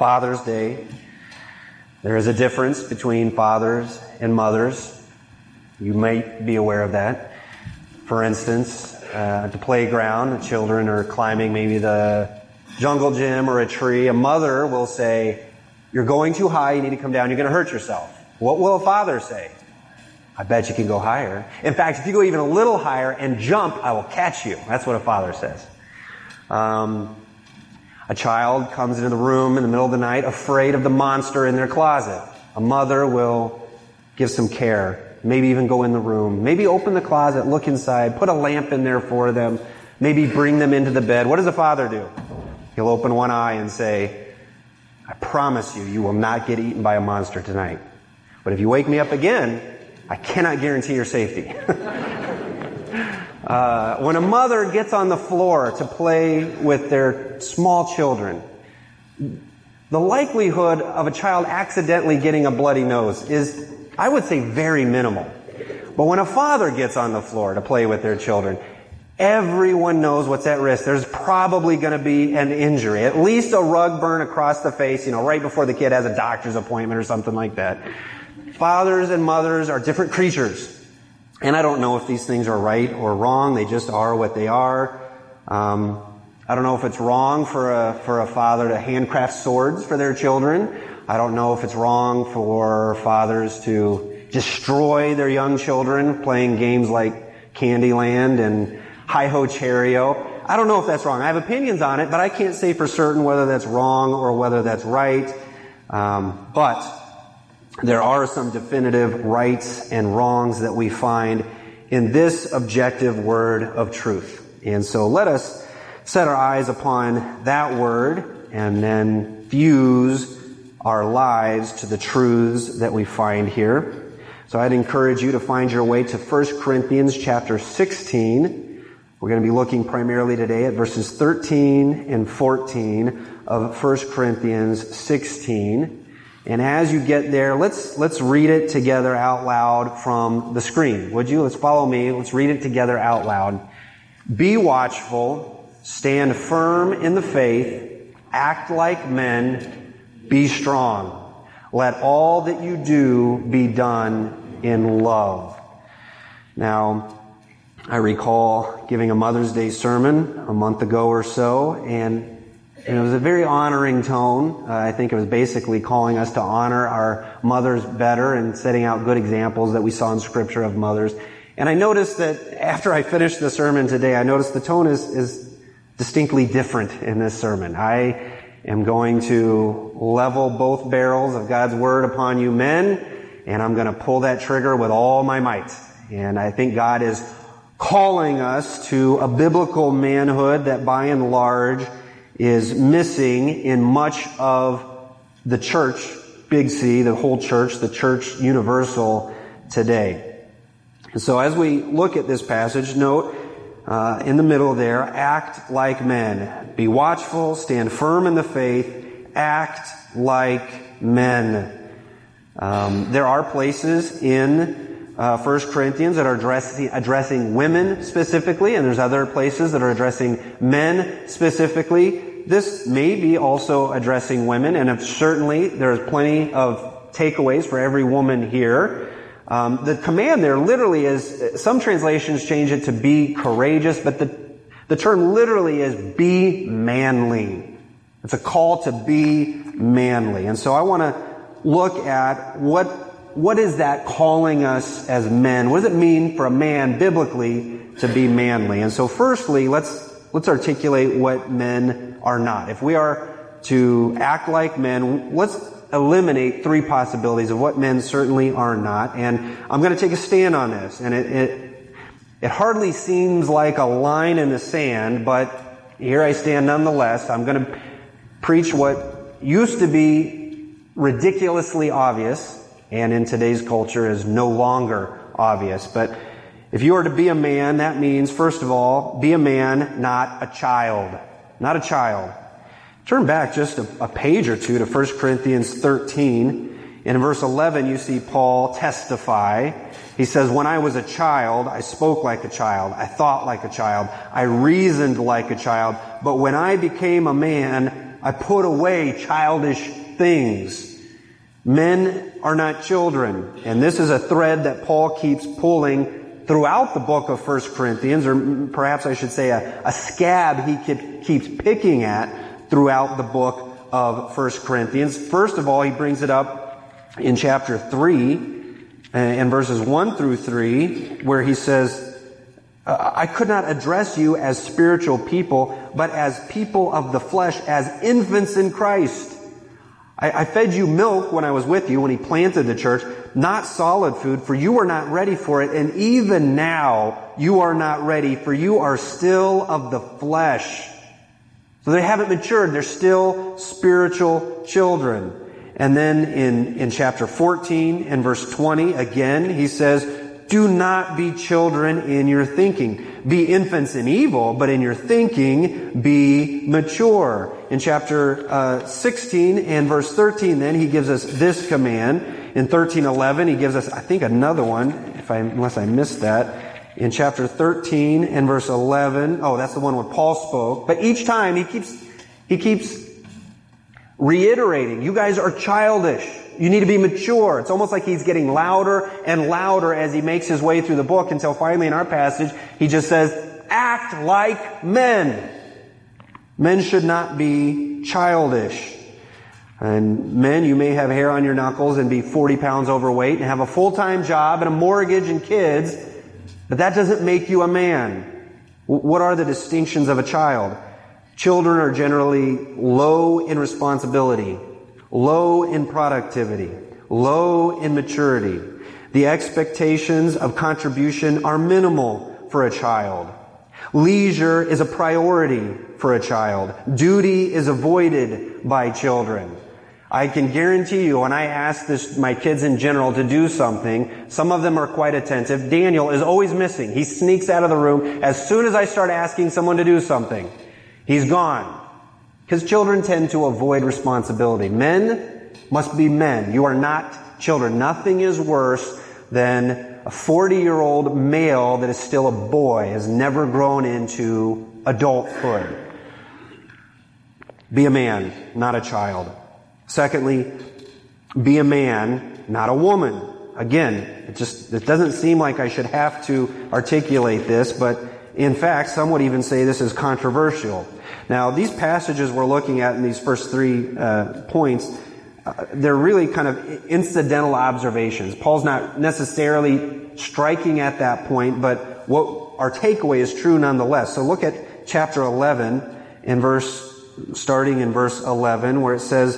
Father's Day. There is a difference between fathers and mothers. You might be aware of that. For instance, uh, at the playground, the children are climbing maybe the jungle gym or a tree. A mother will say, You're going too high, you need to come down, you're going to hurt yourself. What will a father say? I bet you can go higher. In fact, if you go even a little higher and jump, I will catch you. That's what a father says. Um, a child comes into the room in the middle of the night afraid of the monster in their closet. A mother will give some care, maybe even go in the room, maybe open the closet, look inside, put a lamp in there for them, maybe bring them into the bed. What does a father do? He'll open one eye and say, I promise you, you will not get eaten by a monster tonight. But if you wake me up again, I cannot guarantee your safety. Uh, when a mother gets on the floor to play with their small children, the likelihood of a child accidentally getting a bloody nose is, I would say, very minimal. But when a father gets on the floor to play with their children, everyone knows what's at risk. There's probably going to be an injury, at least a rug burn across the face, you know, right before the kid has a doctor's appointment or something like that. Fathers and mothers are different creatures. And I don't know if these things are right or wrong. They just are what they are. Um, I don't know if it's wrong for a, for a father to handcraft swords for their children. I don't know if it's wrong for fathers to destroy their young children playing games like Candyland and Hi-Ho Cherry-O. I don't know if that's wrong. I have opinions on it, but I can't say for certain whether that's wrong or whether that's right. Um, but there are some definitive rights and wrongs that we find in this objective word of truth. And so let us set our eyes upon that word and then fuse our lives to the truths that we find here. So I'd encourage you to find your way to 1 Corinthians chapter 16. We're going to be looking primarily today at verses 13 and 14 of 1 Corinthians 16. And as you get there, let's, let's read it together out loud from the screen. Would you? Let's follow me. Let's read it together out loud. Be watchful, stand firm in the faith, act like men, be strong. Let all that you do be done in love. Now, I recall giving a Mother's Day sermon a month ago or so, and and it was a very honoring tone. Uh, I think it was basically calling us to honor our mothers better and setting out good examples that we saw in scripture of mothers. And I noticed that after I finished the sermon today, I noticed the tone is, is distinctly different in this sermon. I am going to level both barrels of God's word upon you men, and I'm going to pull that trigger with all my might. And I think God is calling us to a biblical manhood that by and large is missing in much of the church, Big C, the whole church, the church universal today. And so as we look at this passage, note uh, in the middle there, act like men. Be watchful, stand firm in the faith, act like men. Um, there are places in uh, 1 Corinthians that are addressing, addressing women specifically, and there's other places that are addressing men specifically this may be also addressing women, and certainly there's plenty of takeaways for every woman here. Um, the command there literally is, some translations change it to be courageous, but the, the term literally is be manly. It's a call to be manly. And so I want to look at what, what is that calling us as men? What does it mean for a man biblically to be manly? And so firstly, let's, let's articulate what men are not. If we are to act like men, let's eliminate three possibilities of what men certainly are not. And I'm going to take a stand on this. And it, it, it hardly seems like a line in the sand, but here I stand nonetheless. I'm going to preach what used to be ridiculously obvious and in today's culture is no longer obvious. But if you are to be a man, that means, first of all, be a man, not a child not a child. Turn back just a, a page or two to 1 Corinthians 13. In verse 11, you see Paul testify. He says, When I was a child, I spoke like a child. I thought like a child. I reasoned like a child. But when I became a man, I put away childish things. Men are not children. And this is a thread that Paul keeps pulling throughout the book of 1 Corinthians, or perhaps I should say a, a scab he keep, keeps picking at throughout the book of 1 Corinthians. First of all, he brings it up in chapter 3 uh, and verses 1 through 3 where he says, uh, I could not address you as spiritual people, but as people of the flesh, as infants in Christ. I, I, fed you milk when I was with you, when he planted the church, not solid food, for you were not ready for it, and even now you are not ready, for you are still of the flesh. So they haven't matured, they're still spiritual children. And then in, in chapter 14 and verse 20, again, he says, do not be children in your thinking. Be infants in evil, but in your thinking, be mature. In chapter uh, 16 and verse 13, then he gives us this command. In 13:11, he gives us, I think, another one. If I, unless I missed that, in chapter 13 and verse 11. Oh, that's the one where Paul spoke. But each time he keeps he keeps reiterating, "You guys are childish." You need to be mature. It's almost like he's getting louder and louder as he makes his way through the book until finally in our passage, he just says, act like men. Men should not be childish. And men, you may have hair on your knuckles and be 40 pounds overweight and have a full-time job and a mortgage and kids, but that doesn't make you a man. What are the distinctions of a child? Children are generally low in responsibility low in productivity, low in maturity. The expectations of contribution are minimal for a child. Leisure is a priority for a child. Duty is avoided by children. I can guarantee you when I ask this, my kids in general to do something, some of them are quite attentive. Daniel is always missing. He sneaks out of the room as soon as I start asking someone to do something. He's gone. Because children tend to avoid responsibility. Men must be men. You are not children. Nothing is worse than a 40 year old male that is still a boy, has never grown into adulthood. Be a man, not a child. Secondly, be a man, not a woman. Again, it just, it doesn't seem like I should have to articulate this, but in fact, some would even say this is controversial. Now, these passages we're looking at in these first three uh, points, uh, they're really kind of incidental observations. Paul's not necessarily striking at that point, but what our takeaway is true nonetheless. So look at chapter 11 in verse, starting in verse 11, where it says,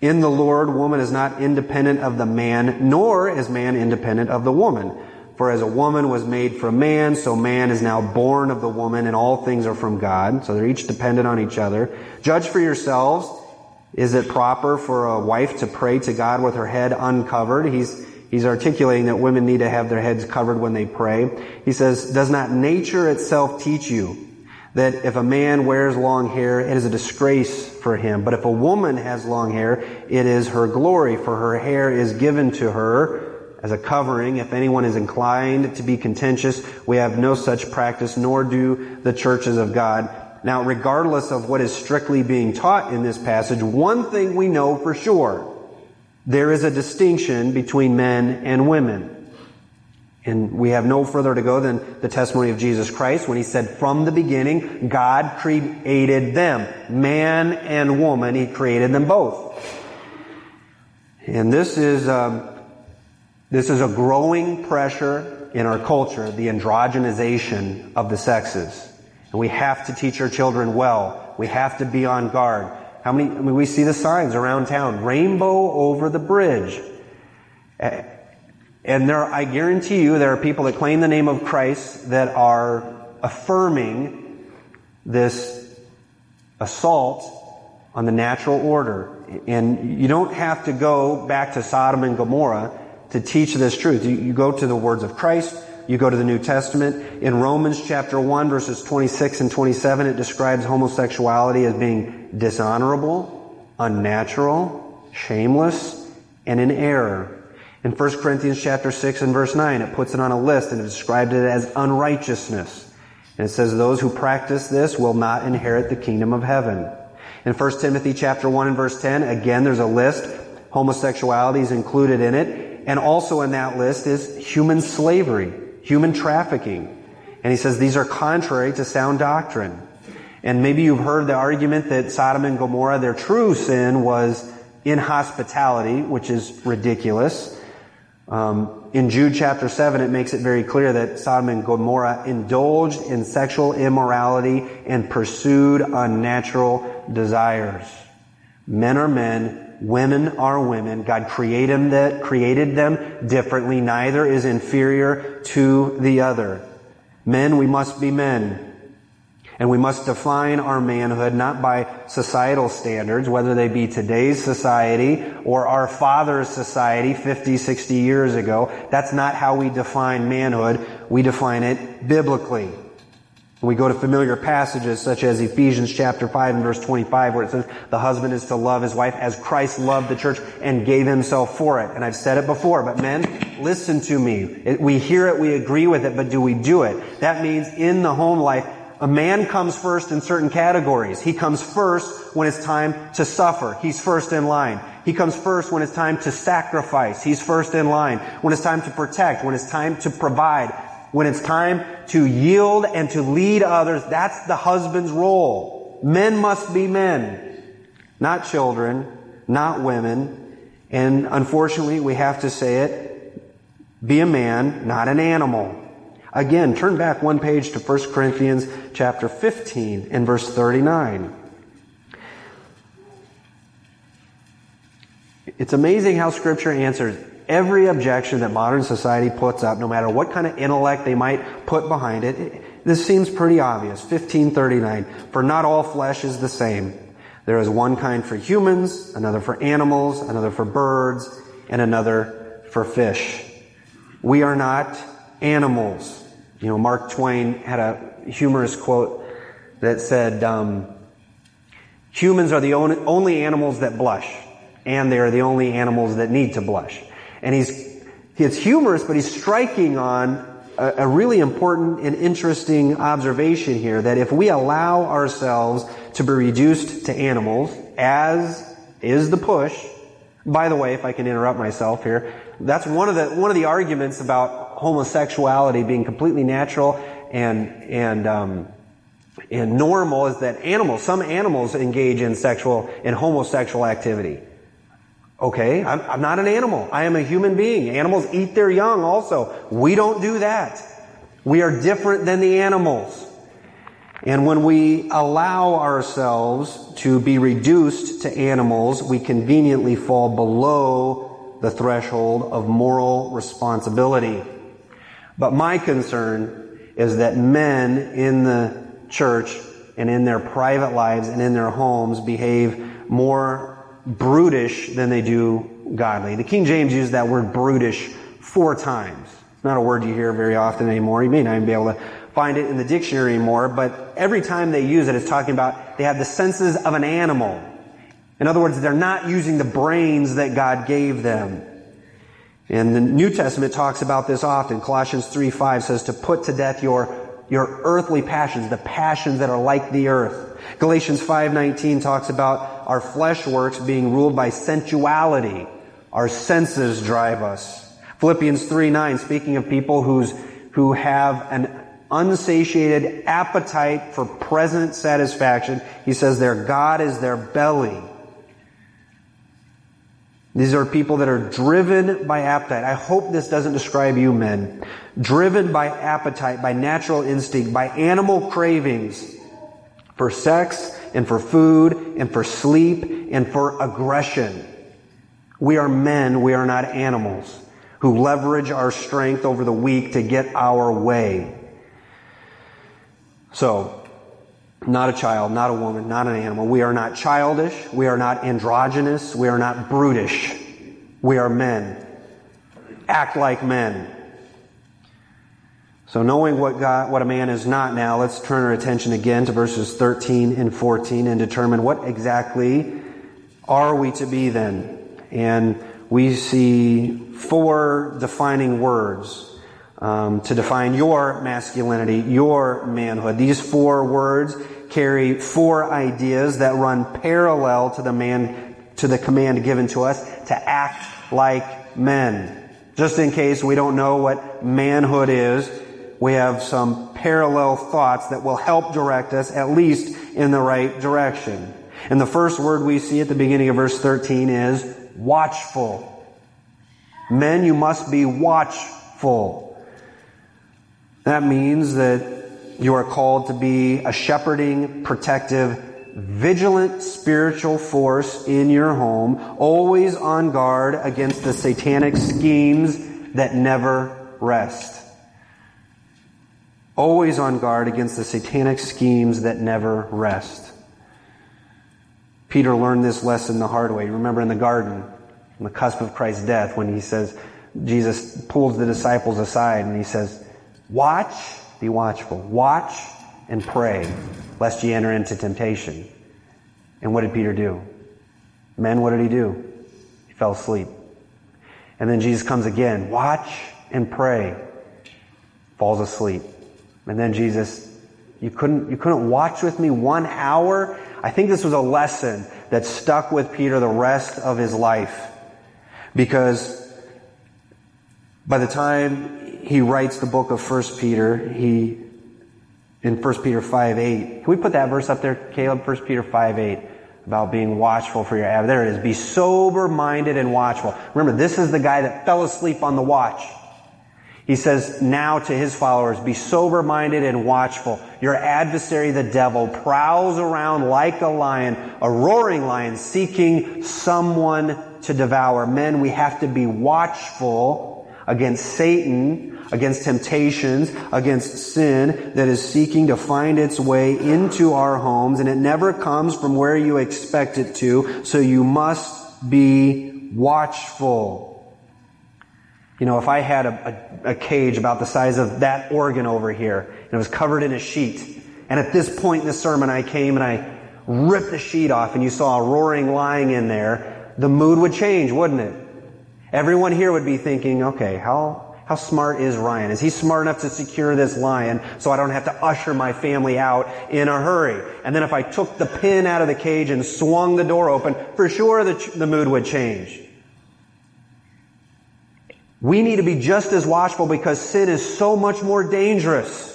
in the Lord, woman is not independent of the man, nor is man independent of the woman. For as a woman was made from man, so man is now born of the woman, and all things are from God. So they're each dependent on each other. Judge for yourselves. Is it proper for a wife to pray to God with her head uncovered? He's, he's articulating that women need to have their heads covered when they pray. He says, does not nature itself teach you that if a man wears long hair, it is a disgrace for him. But if a woman has long hair, it is her glory, for her hair is given to her as a covering. If anyone is inclined to be contentious, we have no such practice, nor do the churches of God. Now, regardless of what is strictly being taught in this passage, one thing we know for sure. There is a distinction between men and women. And we have no further to go than the testimony of Jesus Christ when he said, from the beginning, God created them. Man and woman, he created them both. And this is, um, this is a growing pressure in our culture, the androgenization of the sexes. And we have to teach our children well. We have to be on guard. How many, I mean, we see the signs around town. Rainbow over the bridge. And there, I guarantee you, there are people that claim the name of Christ that are affirming this assault on the natural order. And you don't have to go back to Sodom and Gomorrah to teach this truth. You, go to the words of Christ, you go to the New Testament. In Romans chapter 1 verses 26 and 27, it describes homosexuality as being dishonorable, unnatural, shameless, and in error. In 1 Corinthians chapter 6 and verse 9, it puts it on a list and it described it as unrighteousness. And it says those who practice this will not inherit the kingdom of heaven. In 1 Timothy chapter 1 and verse 10, again, there's a list. Homosexuality is included in it. And also in that list is human slavery, human trafficking. And he says these are contrary to sound doctrine. And maybe you've heard the argument that Sodom and Gomorrah, their true sin was inhospitality, which is ridiculous. Um, in Jude chapter 7, it makes it very clear that Sodom and Gomorrah indulged in sexual immorality and pursued unnatural desires. Men are men, women are women. God created them, created them differently. Neither is inferior to the other. Men, we must be men. And we must define our manhood not by societal standards, whether they be today's society or our father's society 50, 60 years ago. That's not how we define manhood. We define it biblically. We go to familiar passages such as Ephesians chapter 5 and verse 25 where it says the husband is to love his wife as Christ loved the church and gave himself for it. And I've said it before, but men, listen to me. We hear it, we agree with it, but do we do it? That means in the home life, a man comes first in certain categories. He comes first when it's time to suffer. He's first in line. He comes first when it's time to sacrifice. He's first in line. When it's time to protect. When it's time to provide. When it's time to yield and to lead others. That's the husband's role. Men must be men. Not children. Not women. And unfortunately, we have to say it. Be a man, not an animal. Again, turn back one page to 1 Corinthians chapter 15 and verse 39. It's amazing how scripture answers every objection that modern society puts up, no matter what kind of intellect they might put behind it. This seems pretty obvious. 1539. For not all flesh is the same. There is one kind for humans, another for animals, another for birds, and another for fish. We are not animals. You know, Mark Twain had a humorous quote that said, um, humans are the only animals that blush, and they are the only animals that need to blush. And he's, it's humorous, but he's striking on a, a really important and interesting observation here that if we allow ourselves to be reduced to animals, as is the push, by the way, if I can interrupt myself here, that's one of the, one of the arguments about homosexuality being completely natural and, and, um, and normal is that animals, some animals engage in sexual, in homosexual activity. Okay, I'm, I'm not an animal. I am a human being. Animals eat their young also. We don't do that. We are different than the animals. And when we allow ourselves to be reduced to animals, we conveniently fall below the threshold of moral responsibility. But my concern is that men in the church and in their private lives and in their homes behave more brutish than they do godly. The King James used that word brutish four times. It's not a word you hear very often anymore. You may not even be able to find it in the dictionary anymore, but every time they use it, it's talking about they have the senses of an animal. In other words, they're not using the brains that God gave them. And the New Testament talks about this often. Colossians 3 5 says to put to death your, your earthly passions, the passions that are like the earth. Galatians 5:19 talks about our flesh works being ruled by sensuality. Our senses drive us. Philippians 3 9, speaking of people who's who have an unsatiated appetite for present satisfaction, he says their God is their belly. These are people that are driven by appetite. I hope this doesn't describe you men. Driven by appetite, by natural instinct, by animal cravings for sex and for food and for sleep and for aggression. We are men, we are not animals who leverage our strength over the weak to get our way. So, not a child, not a woman, not an animal. We are not childish. We are not androgynous. We are not brutish. We are men. Act like men. So knowing what God, what a man is not now, let's turn our attention again to verses 13 and 14 and determine what exactly are we to be then. And we see four defining words um, to define your masculinity, your manhood. These four words carry four ideas that run parallel to the man, to the command given to us to act like men. Just in case we don't know what manhood is, we have some parallel thoughts that will help direct us at least in the right direction. And the first word we see at the beginning of verse 13 is watchful. Men, you must be watchful. That means that you are called to be a shepherding, protective, vigilant spiritual force in your home, always on guard against the satanic schemes that never rest. Always on guard against the satanic schemes that never rest. Peter learned this lesson the hard way. Remember in the garden, on the cusp of Christ's death, when he says, Jesus pulls the disciples aside and he says, Watch be watchful. Watch and pray, lest ye enter into temptation. And what did Peter do? Men, what did he do? He fell asleep. And then Jesus comes again. Watch and pray. Falls asleep. And then Jesus, you couldn't, you couldn't watch with me one hour? I think this was a lesson that stuck with Peter the rest of his life. Because by the time he writes the book of 1 Peter, he, in 1 Peter 5 8. Can we put that verse up there, Caleb? 1 Peter 5 8 about being watchful for your ab. There it is. Be sober minded and watchful. Remember, this is the guy that fell asleep on the watch. He says now to his followers, be sober minded and watchful. Your adversary, the devil, prowls around like a lion, a roaring lion, seeking someone to devour. Men, we have to be watchful against Satan against temptations, against sin that is seeking to find its way into our homes, and it never comes from where you expect it to, so you must be watchful. You know, if I had a, a, a cage about the size of that organ over here, and it was covered in a sheet, and at this point in the sermon I came and I ripped the sheet off and you saw a roaring lying in there, the mood would change, wouldn't it? Everyone here would be thinking, okay, how, how smart is Ryan? Is he smart enough to secure this lion so I don't have to usher my family out in a hurry? And then if I took the pin out of the cage and swung the door open, for sure the, the mood would change. We need to be just as watchful because sin is so much more dangerous.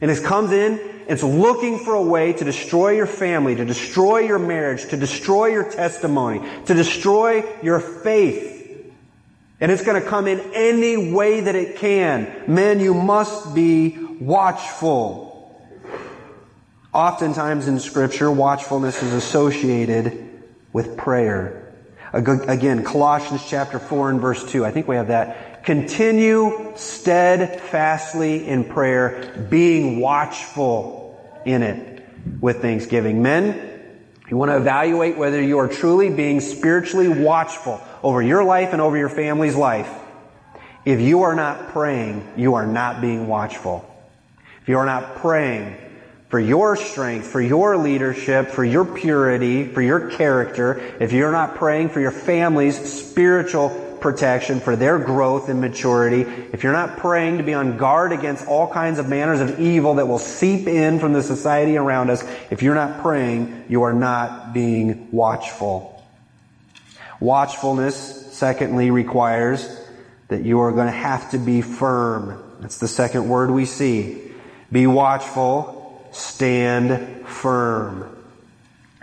And it comes in, it's looking for a way to destroy your family, to destroy your marriage, to destroy your testimony, to destroy your faith. And it's going to come in any way that it can. Men, you must be watchful. Oftentimes in scripture, watchfulness is associated with prayer. Again, Colossians chapter 4 and verse 2. I think we have that. Continue steadfastly in prayer, being watchful in it with thanksgiving. Men, you want to evaluate whether you are truly being spiritually watchful over your life and over your family's life. If you are not praying, you are not being watchful. If you are not praying for your strength, for your leadership, for your purity, for your character, if you're not praying for your family's spiritual protection, for their growth and maturity, if you're not praying to be on guard against all kinds of manners of evil that will seep in from the society around us, if you're not praying, you are not being watchful. Watchfulness, secondly, requires that you are going to have to be firm. That's the second word we see. Be watchful, stand firm.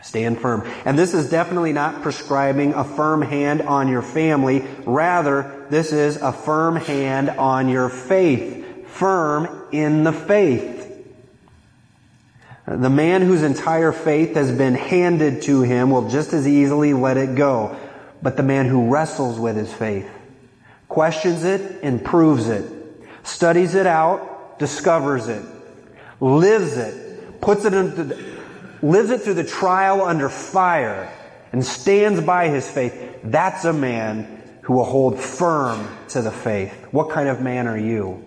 Stand firm. And this is definitely not prescribing a firm hand on your family. Rather, this is a firm hand on your faith. Firm in the faith. The man whose entire faith has been handed to him will just as easily let it go. But the man who wrestles with his faith, questions it and proves it, studies it out, discovers it, lives it, puts it into, lives it through the trial under fire and stands by his faith, that's a man who will hold firm to the faith. What kind of man are you?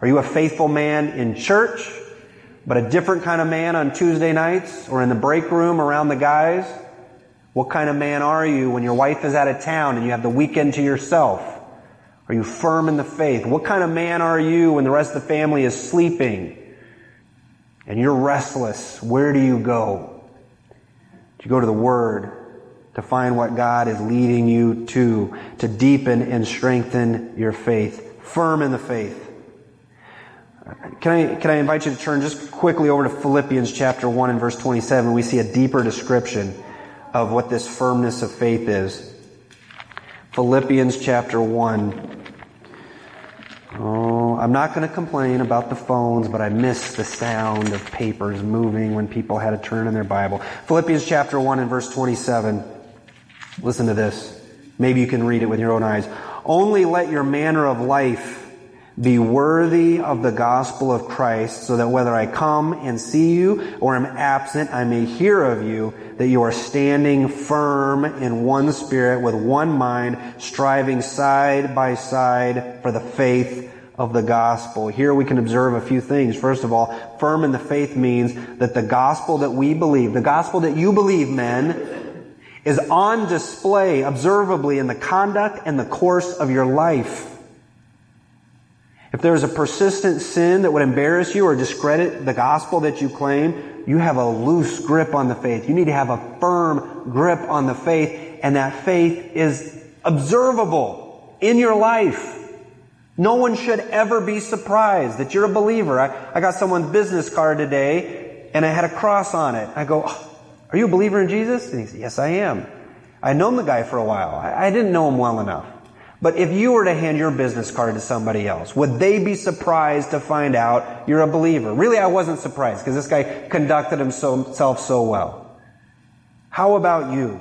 Are you a faithful man in church, but a different kind of man on Tuesday nights or in the break room around the guys? What kind of man are you when your wife is out of town and you have the weekend to yourself? Are you firm in the faith? What kind of man are you when the rest of the family is sleeping? And you're restless, where do you go? You go to the Word to find what God is leading you to, to deepen and strengthen your faith. Firm in the faith. Can I, can I invite you to turn just quickly over to Philippians chapter 1 and verse 27? We see a deeper description of what this firmness of faith is. Philippians chapter 1. Oh, I'm not going to complain about the phones, but I miss the sound of papers moving when people had a turn in their Bible. Philippians chapter 1 and verse 27. Listen to this. Maybe you can read it with your own eyes. Only let your manner of life be worthy of the gospel of Christ, so that whether I come and see you or am absent, I may hear of you that you are standing firm in one spirit with one mind, striving side by side for the faith of the gospel. Here we can observe a few things. First of all, firm in the faith means that the gospel that we believe, the gospel that you believe, men, is on display observably in the conduct and the course of your life. If there is a persistent sin that would embarrass you or discredit the gospel that you claim, you have a loose grip on the faith. You need to have a firm grip on the faith, and that faith is observable in your life. No one should ever be surprised that you're a believer. I, I got someone's business card today, and I had a cross on it. I go, oh, Are you a believer in Jesus? And he said, Yes, I am. I'd known the guy for a while. I, I didn't know him well enough. But if you were to hand your business card to somebody else, would they be surprised to find out you're a believer? Really, I wasn't surprised because this guy conducted himself so well. How about you?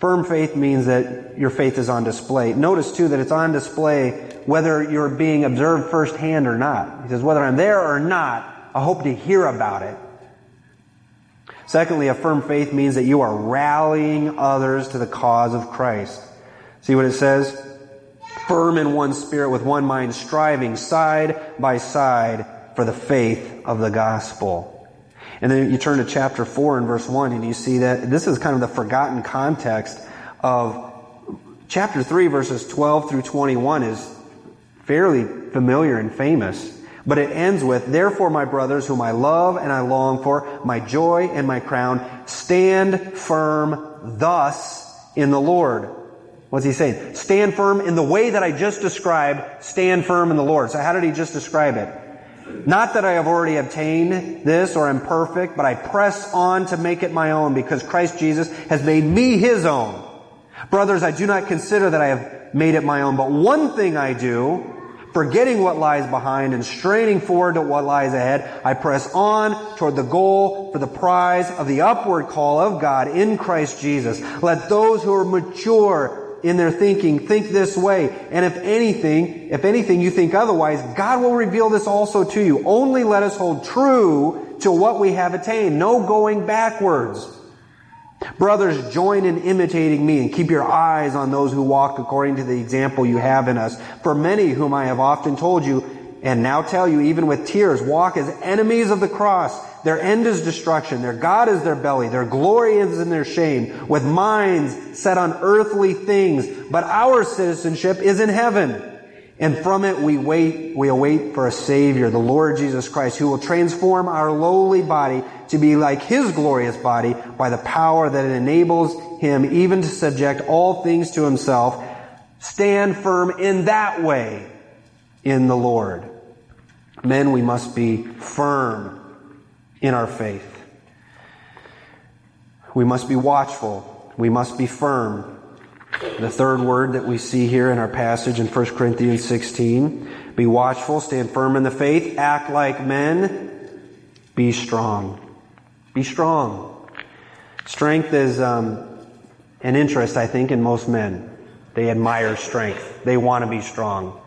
Firm faith means that your faith is on display. Notice too that it's on display whether you're being observed firsthand or not. He says, whether I'm there or not, I hope to hear about it. Secondly, a firm faith means that you are rallying others to the cause of Christ. See what it says? Firm in one spirit with one mind, striving side by side for the faith of the gospel. And then you turn to chapter 4 and verse 1 and you see that this is kind of the forgotten context of chapter 3 verses 12 through 21 is fairly familiar and famous. But it ends with, Therefore, my brothers, whom I love and I long for, my joy and my crown, stand firm thus in the Lord. What's he saying? Stand firm in the way that I just described. Stand firm in the Lord. So how did he just describe it? Not that I have already obtained this or am perfect, but I press on to make it my own because Christ Jesus has made me his own. Brothers, I do not consider that I have made it my own, but one thing I do, forgetting what lies behind and straining forward to what lies ahead, I press on toward the goal for the prize of the upward call of God in Christ Jesus. Let those who are mature in their thinking think this way. And if anything, if anything you think otherwise, God will reveal this also to you. Only let us hold true to what we have attained. No going backwards. Brothers, join in imitating me and keep your eyes on those who walk according to the example you have in us. For many whom I have often told you, and now tell you even with tears, walk as enemies of the cross their end is destruction. Their God is their belly. Their glory is in their shame, with minds set on earthly things. But our citizenship is in heaven. And from it we wait, we await for a Savior, the Lord Jesus Christ, who will transform our lowly body to be like His glorious body by the power that enables Him even to subject all things to Himself. Stand firm in that way in the Lord. Men, we must be firm in our faith. We must be watchful. We must be firm. The third word that we see here in our passage in 1 Corinthians 16 be watchful, stand firm in the faith, act like men, be strong. Be strong. Strength is um, an interest, I think, in most men. They admire strength. They want to be strong.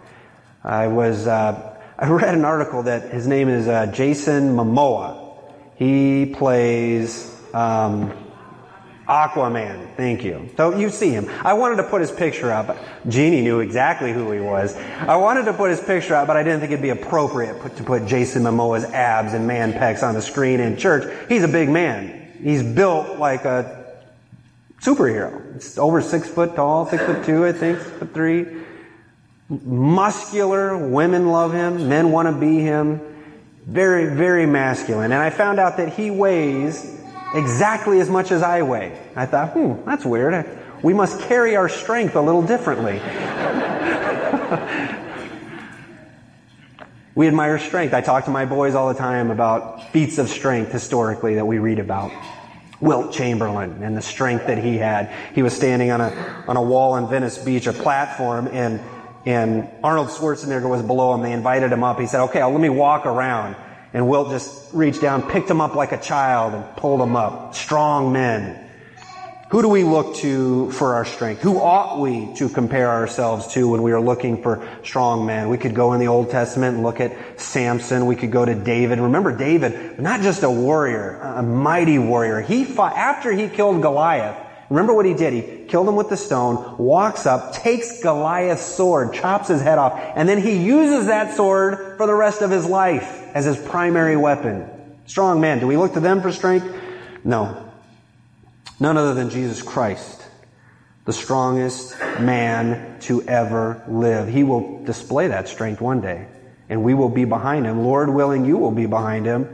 I was, uh, I read an article that his name is uh, Jason Momoa. He plays um, Aquaman. Thank you. So you see him. I wanted to put his picture up. Jeannie knew exactly who he was. I wanted to put his picture up, but I didn't think it'd be appropriate to put Jason Momoa's abs and man pecs on the screen in church. He's a big man. He's built like a superhero. It's over six foot tall, six foot two, I think, six foot three. Muscular. Women love him. Men want to be him. Very, very masculine. And I found out that he weighs exactly as much as I weigh. I thought, hmm, that's weird. We must carry our strength a little differently. we admire strength. I talk to my boys all the time about feats of strength historically that we read about. Wilt Chamberlain and the strength that he had. He was standing on a, on a wall in Venice Beach, a platform, and, and Arnold Schwarzenegger was below him. They invited him up. He said, okay, let me walk around. And Wilt just reached down, picked him up like a child and pulled him up. Strong men. Who do we look to for our strength? Who ought we to compare ourselves to when we are looking for strong men? We could go in the Old Testament and look at Samson. We could go to David. Remember David, not just a warrior, a mighty warrior. He fought, after he killed Goliath, remember what he did? He killed him with the stone, walks up, takes Goliath's sword, chops his head off, and then he uses that sword for the rest of his life as his primary weapon. Strong man. Do we look to them for strength? No. None other than Jesus Christ, the strongest man to ever live. He will display that strength one day, and we will be behind him. Lord willing, you will be behind him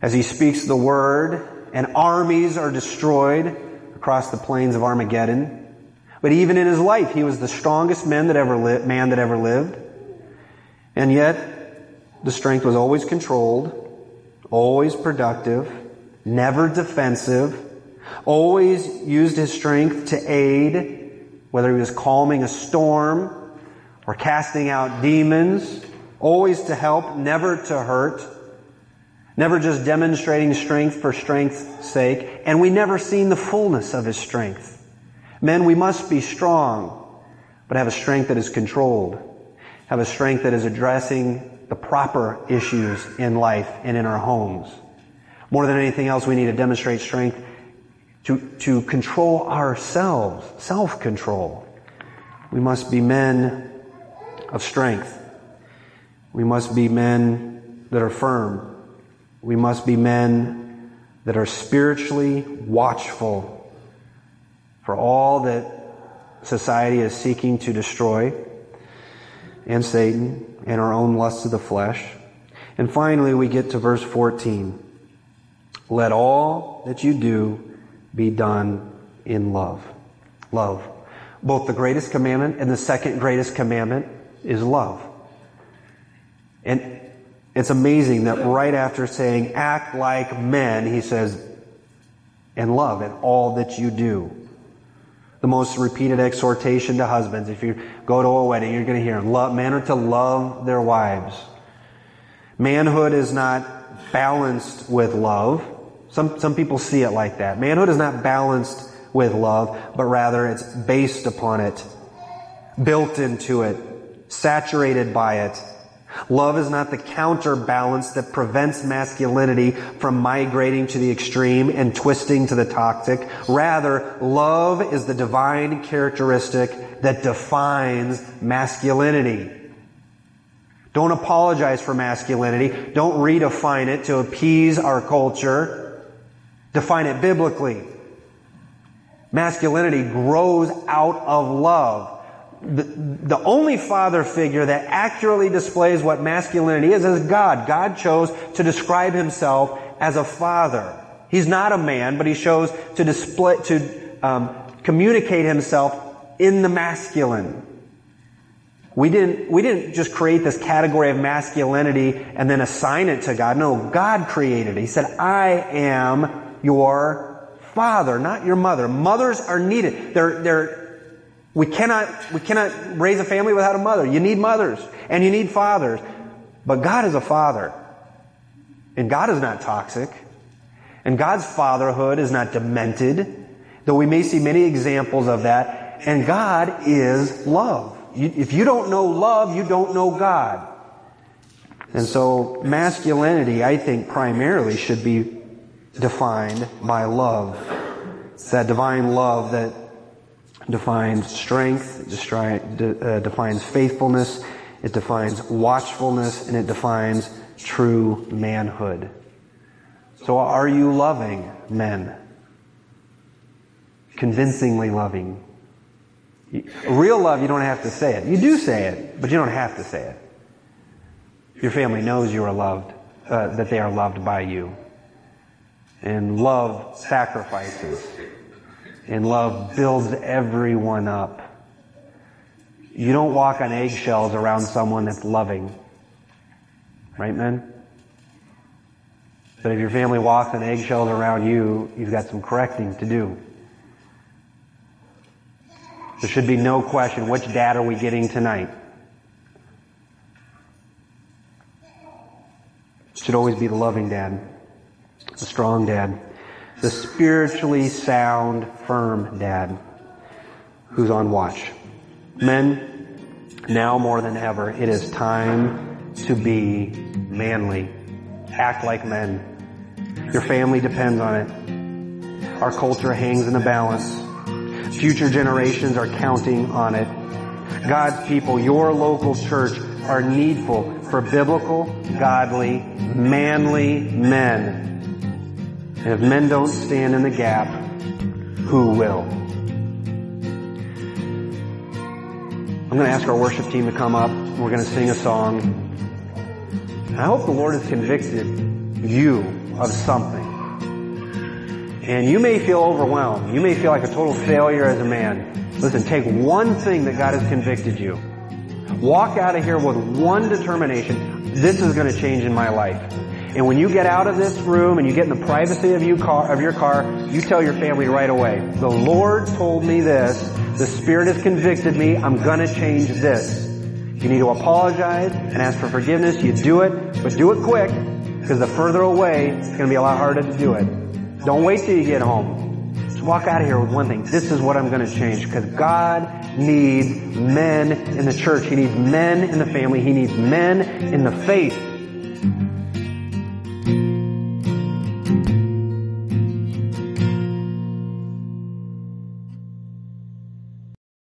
as he speaks the word, and armies are destroyed across the plains of Armageddon. But even in his life, he was the strongest man that ever li- man that ever lived. And yet, the strength was always controlled, always productive, never defensive, Always used his strength to aid, whether he was calming a storm or casting out demons. Always to help, never to hurt. Never just demonstrating strength for strength's sake. And we never seen the fullness of his strength. Men, we must be strong, but have a strength that is controlled. Have a strength that is addressing the proper issues in life and in our homes. More than anything else, we need to demonstrate strength to, to control ourselves, self-control. We must be men of strength. We must be men that are firm. We must be men that are spiritually watchful for all that society is seeking to destroy and Satan and our own lusts of the flesh. And finally, we get to verse 14. Let all that you do be done in love. Love. Both the greatest commandment and the second greatest commandment is love. And it's amazing that right after saying, act like men, he says, and love in all that you do. The most repeated exhortation to husbands. If you go to a wedding, you're going to hear, love, men are to love their wives. Manhood is not balanced with love. Some, some people see it like that. Manhood is not balanced with love, but rather it's based upon it, built into it, saturated by it. Love is not the counterbalance that prevents masculinity from migrating to the extreme and twisting to the toxic. Rather, love is the divine characteristic that defines masculinity. Don't apologize for masculinity. Don't redefine it to appease our culture define it biblically. Masculinity grows out of love. The, the, only father figure that accurately displays what masculinity is is God. God chose to describe himself as a father. He's not a man, but he chose to display, to um, communicate himself in the masculine. We didn't, we didn't just create this category of masculinity and then assign it to God. No, God created it. He said, I am your father, not your mother. Mothers are needed. They're, they're, we cannot, we cannot raise a family without a mother. You need mothers and you need fathers. But God is a father. And God is not toxic. And God's fatherhood is not demented, though we may see many examples of that. And God is love. If you don't know love, you don't know God. And so masculinity, I think, primarily should be defined by love. It's that divine love that defines strength, uh, defines faithfulness, it defines watchfulness, and it defines true manhood. So are you loving men? Convincingly loving. Real love, you don't have to say it. You do say it, but you don't have to say it. Your family knows you are loved. uh, that they are loved by you. And love sacrifices. And love builds everyone up. You don't walk on eggshells around someone that's loving. Right, men? But if your family walks on eggshells around you, you've got some correcting to do. There should be no question, which dad are we getting tonight? It should always be the loving dad, the strong dad, the spiritually sound, firm dad who's on watch. Men, now more than ever, it is time to be manly. Act like men. Your family depends on it. Our culture hangs in the balance. Future generations are counting on it. God's people, your local church, are needful for biblical, godly, manly men. And if men don't stand in the gap, who will? I'm going to ask our worship team to come up. We're going to sing a song. I hope the Lord has convicted you of something. And you may feel overwhelmed. You may feel like a total failure as a man. Listen, take one thing that God has convicted you. Walk out of here with one determination. This is going to change in my life. And when you get out of this room and you get in the privacy of, you car, of your car, you tell your family right away, the Lord told me this, the Spirit has convicted me, I'm gonna change this. You need to apologize and ask for forgiveness, you do it, but do it quick, because the further away, it's gonna be a lot harder to do it. Don't wait till you get home. Just walk out of here with one thing. This is what I'm gonna change, because God needs men in the church. He needs men in the family. He needs men in the faith